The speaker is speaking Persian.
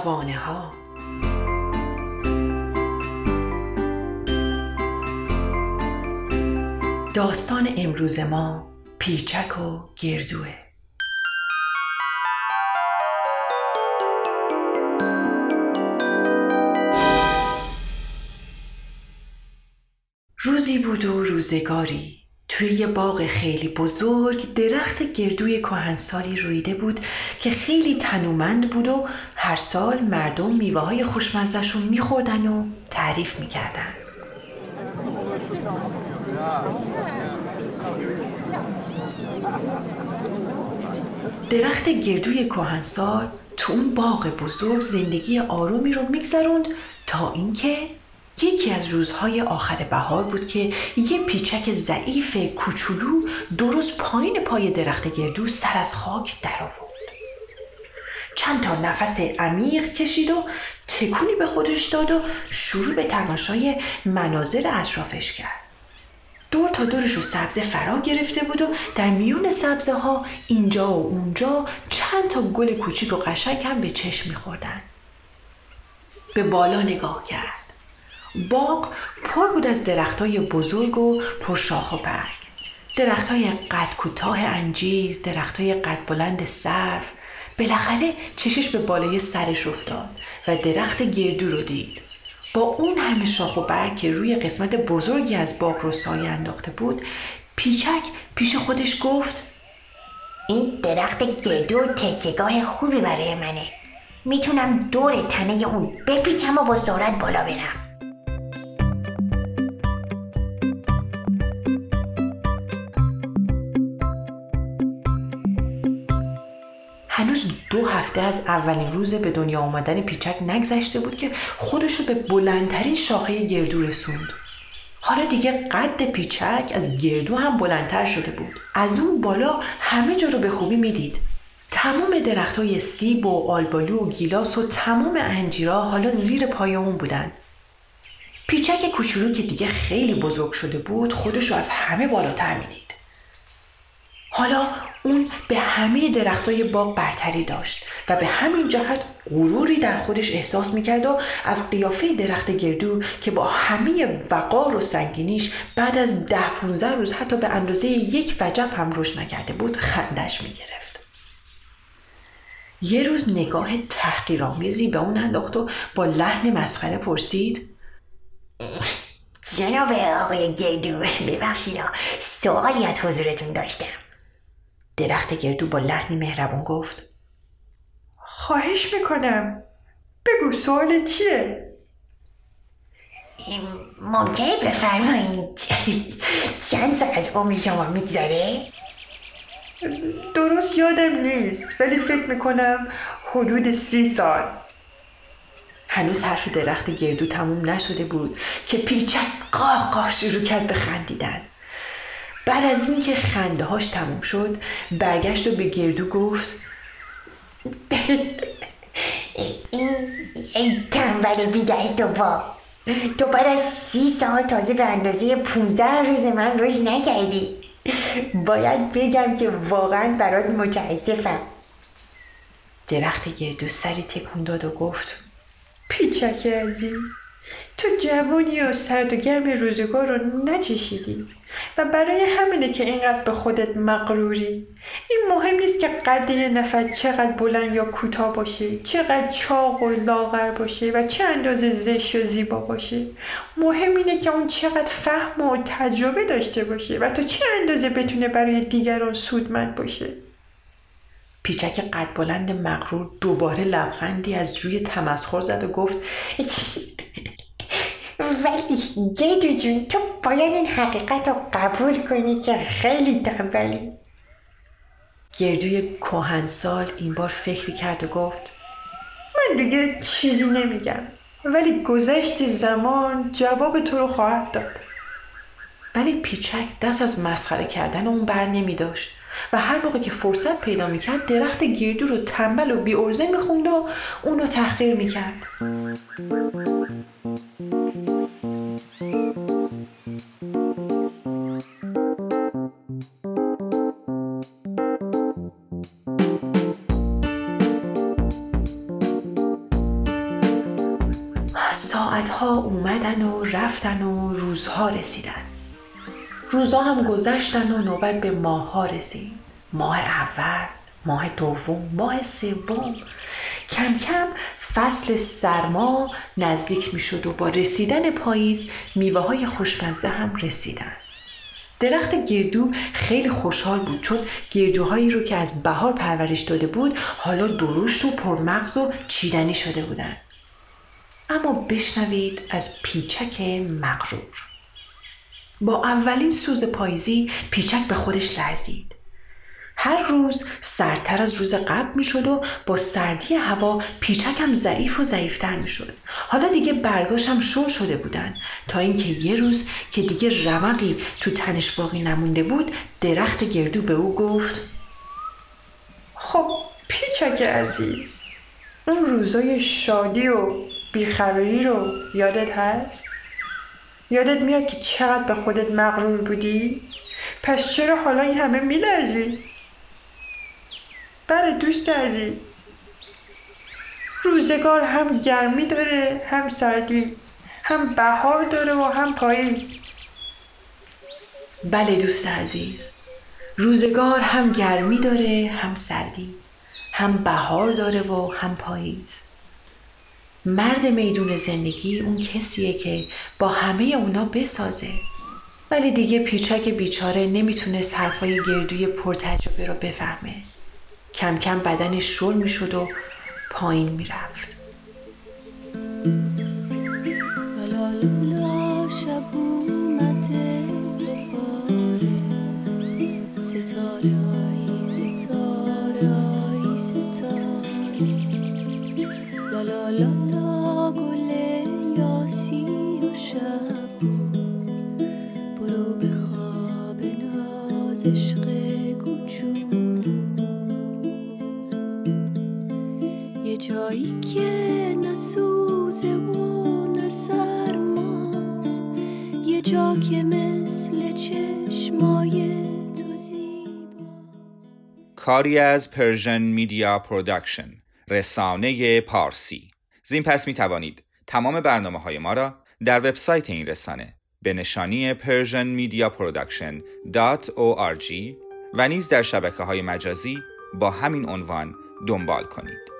شبانه ها داستان امروز ما پیچک و گردوه. روزی بود و روزگاری. توی یه باغ خیلی بزرگ درخت گردوی کهنسالی رویده بود که خیلی تنومند بود و هر سال مردم میوه های خوشمزشون میخوردن و تعریف می‌کردن. درخت گردوی کهنسال تو اون باغ بزرگ زندگی آرومی رو میگذروند تا اینکه یکی از روزهای آخر بهار بود که یه پیچک ضعیف کوچولو درست پایین پای درخت گردو سر از خاک در آورد چند تا نفس عمیق کشید و تکونی به خودش داد و شروع به تماشای مناظر اطرافش کرد. دور تا دورش رو سبزه فرا گرفته بود و در میون سبزه ها اینجا و اونجا چند تا گل کوچیک و قشنگ هم به چشم میخوردن. به بالا نگاه کرد. باغ پر بود از درختای بزرگ و پرشاخ و برگ. درختای قد کوتاه انجیر درختای قد بلند صرف بالاخره چشش به بالای سرش افتاد و درخت گردو رو دید. با اون همه شاخ و برگ که روی قسمت بزرگی از باغ رو سایه انداخته بود پیچک پیش خودش گفت این درخت گردو تکیگاه خوبی برای منه. می‌تونم دور تنه اون بپیچم و با سرعت بالا برم. هنوز دو هفته از اولین روز به دنیا آمدن پیچک نگذشته بود که خودش رو به بلندترین شاخه گردو رسوند. حالا دیگه قد پیچک از گردو هم بلندتر شده بود. از اون بالا همه جا رو به خوبی می‌دید. تمام درخت های سیب و آلبالو و گیلاس و تمام انجیرا حالا زیر پای اون بودن. پیچک کوچولو که دیگه خیلی بزرگ شده بود خودش رو از همه بالاتر می‌دید. حالا اون به همه درختای باغ برتری داشت و به همین جهت غروری در خودش احساس می‌کرد و از قیافه درخت گردو که با همه وقار و سنگینیش بعد از ده پونزه روز حتی به اندازه یک وجب هم رشد نکرده بود خندش می‌گرفت. یه روز نگاه تحقیرآمیزی به اون انداخت و با لحن مسخره پرسید. جناب آقای گردو ببخشید سوالی از حضورتون داشتم. درخت گردو با لحنی مهربون گفت. خواهش می‌کنم. بگو سوال چیه؟ ممکنه بفرمایید. چند سال از عمر شما میگذره؟ درست یادم نیست ولی فکر می‌کنم حدود سی سال. هنوز حرف درخت گردو تموم نشده بود که پیچک قاه قاه شروع کرد به خندیدن. بعد از اینکه خنده هاش تموم شد برگشت و به گردو گفت این ای تنبل بی دست و با تو بعد از سی سال تازه به اندازه پونزده روز من رشد نکردی. باید بگم که واقعا برات متاسفم. درخت گردو سری تکون داد و گفت پیچک عزیز. تو جوانی و سرد و گرم روزگار رو نچشیدی. و برای همینه که اینقدر به خودت مغروری. این مهم نیست که قد یه نفر چقدر بلند یا کوتاه باشه چقدر چاق و لاغر باشه و چه اندازه زشت و زیبا باشه. مهم اینه که اون چقدر فهم و تجربه داشته باشه و تا چه اندازه بتونه برای دیگران سودمند باشه. پیچک قد بلند مغرور دوباره لبخندی از روی تمسخر زد و گفت ولی گیدو جون تو باید این حقیقت رو قبول کنی که خیلی تنبلی گردوی کهنسال این بار فکری کرد و گفت من دیگه چیزی نمیگم ولی گذشت زمان جواب تو رو خواهد داد ولی پیچک دست از مسخره کردن اون بر نمی داشت و هر موقع که فرصت پیدا می‌کرد درخت گردو رو تنبل و بی ارزه می‌خوند و اون رو تحقیر می‌کرد ساعتها اومدن و رفتن و روزها رسیدن. روزها هم گذشتن و نوبت به ماهها رسید. ماه اول ماه دوم ماه سوم. کم کم فصل سرما نزدیک می شد و با رسیدن پاییز میوه های خوشمزه هم رسیدن. درخت گردو خیلی خوشحال بود چون گردوهایی رو که از بهار پرورش داده بود حالا درشت و پرمغز و چیدنی شده بودند. اما بشنوید از پیچک مغرور. با اولین سوز پاییزی پیچک به خودش لرزید. هر روز سردتر از روز قبل می شد و با سردی هوا پیچکم ضعیف و ضعیفتر می شد. حالا دیگه برگاش هم شل شده بودن. تا اینکه یه روز که دیگه رمقی تو تنش باقی نمونده بود درخت گردو به او گفت خب پیچک عزیز اون روزای شادی و بیخبری رو یادت هست؟ یادت میاد که چقدر به خودت مغرور بودی؟ پس چرا حالا این همه میلرزی؟ بله دوست عزیز روزگار هم گرمی داره هم سردی هم بهار داره و هم پاییز بله دوست عزیز روزگار هم گرمی داره هم سردی هم بهار داره و هم پاییز مرد میدون زندگی اون کسیه که با همه اونا بسازه. ولی دیگه پیچک بیچاره نمی‌تونه حرفای گردوی پرتجربه رو بفهمه. کم کم بدنش شل می‌شد و پایین می‌رفت. عشق جایی که نسوزه و نسرماست یه جا که مثل چشمای کاری از Persian Media Production رسانه پارسی. زین پس می توانید تمام برنامه های ما را در وبسایت این رسانه به نشانی persianmediaproduction.org و نیز در شبکه های مجازی با همین عنوان دنبال کنید.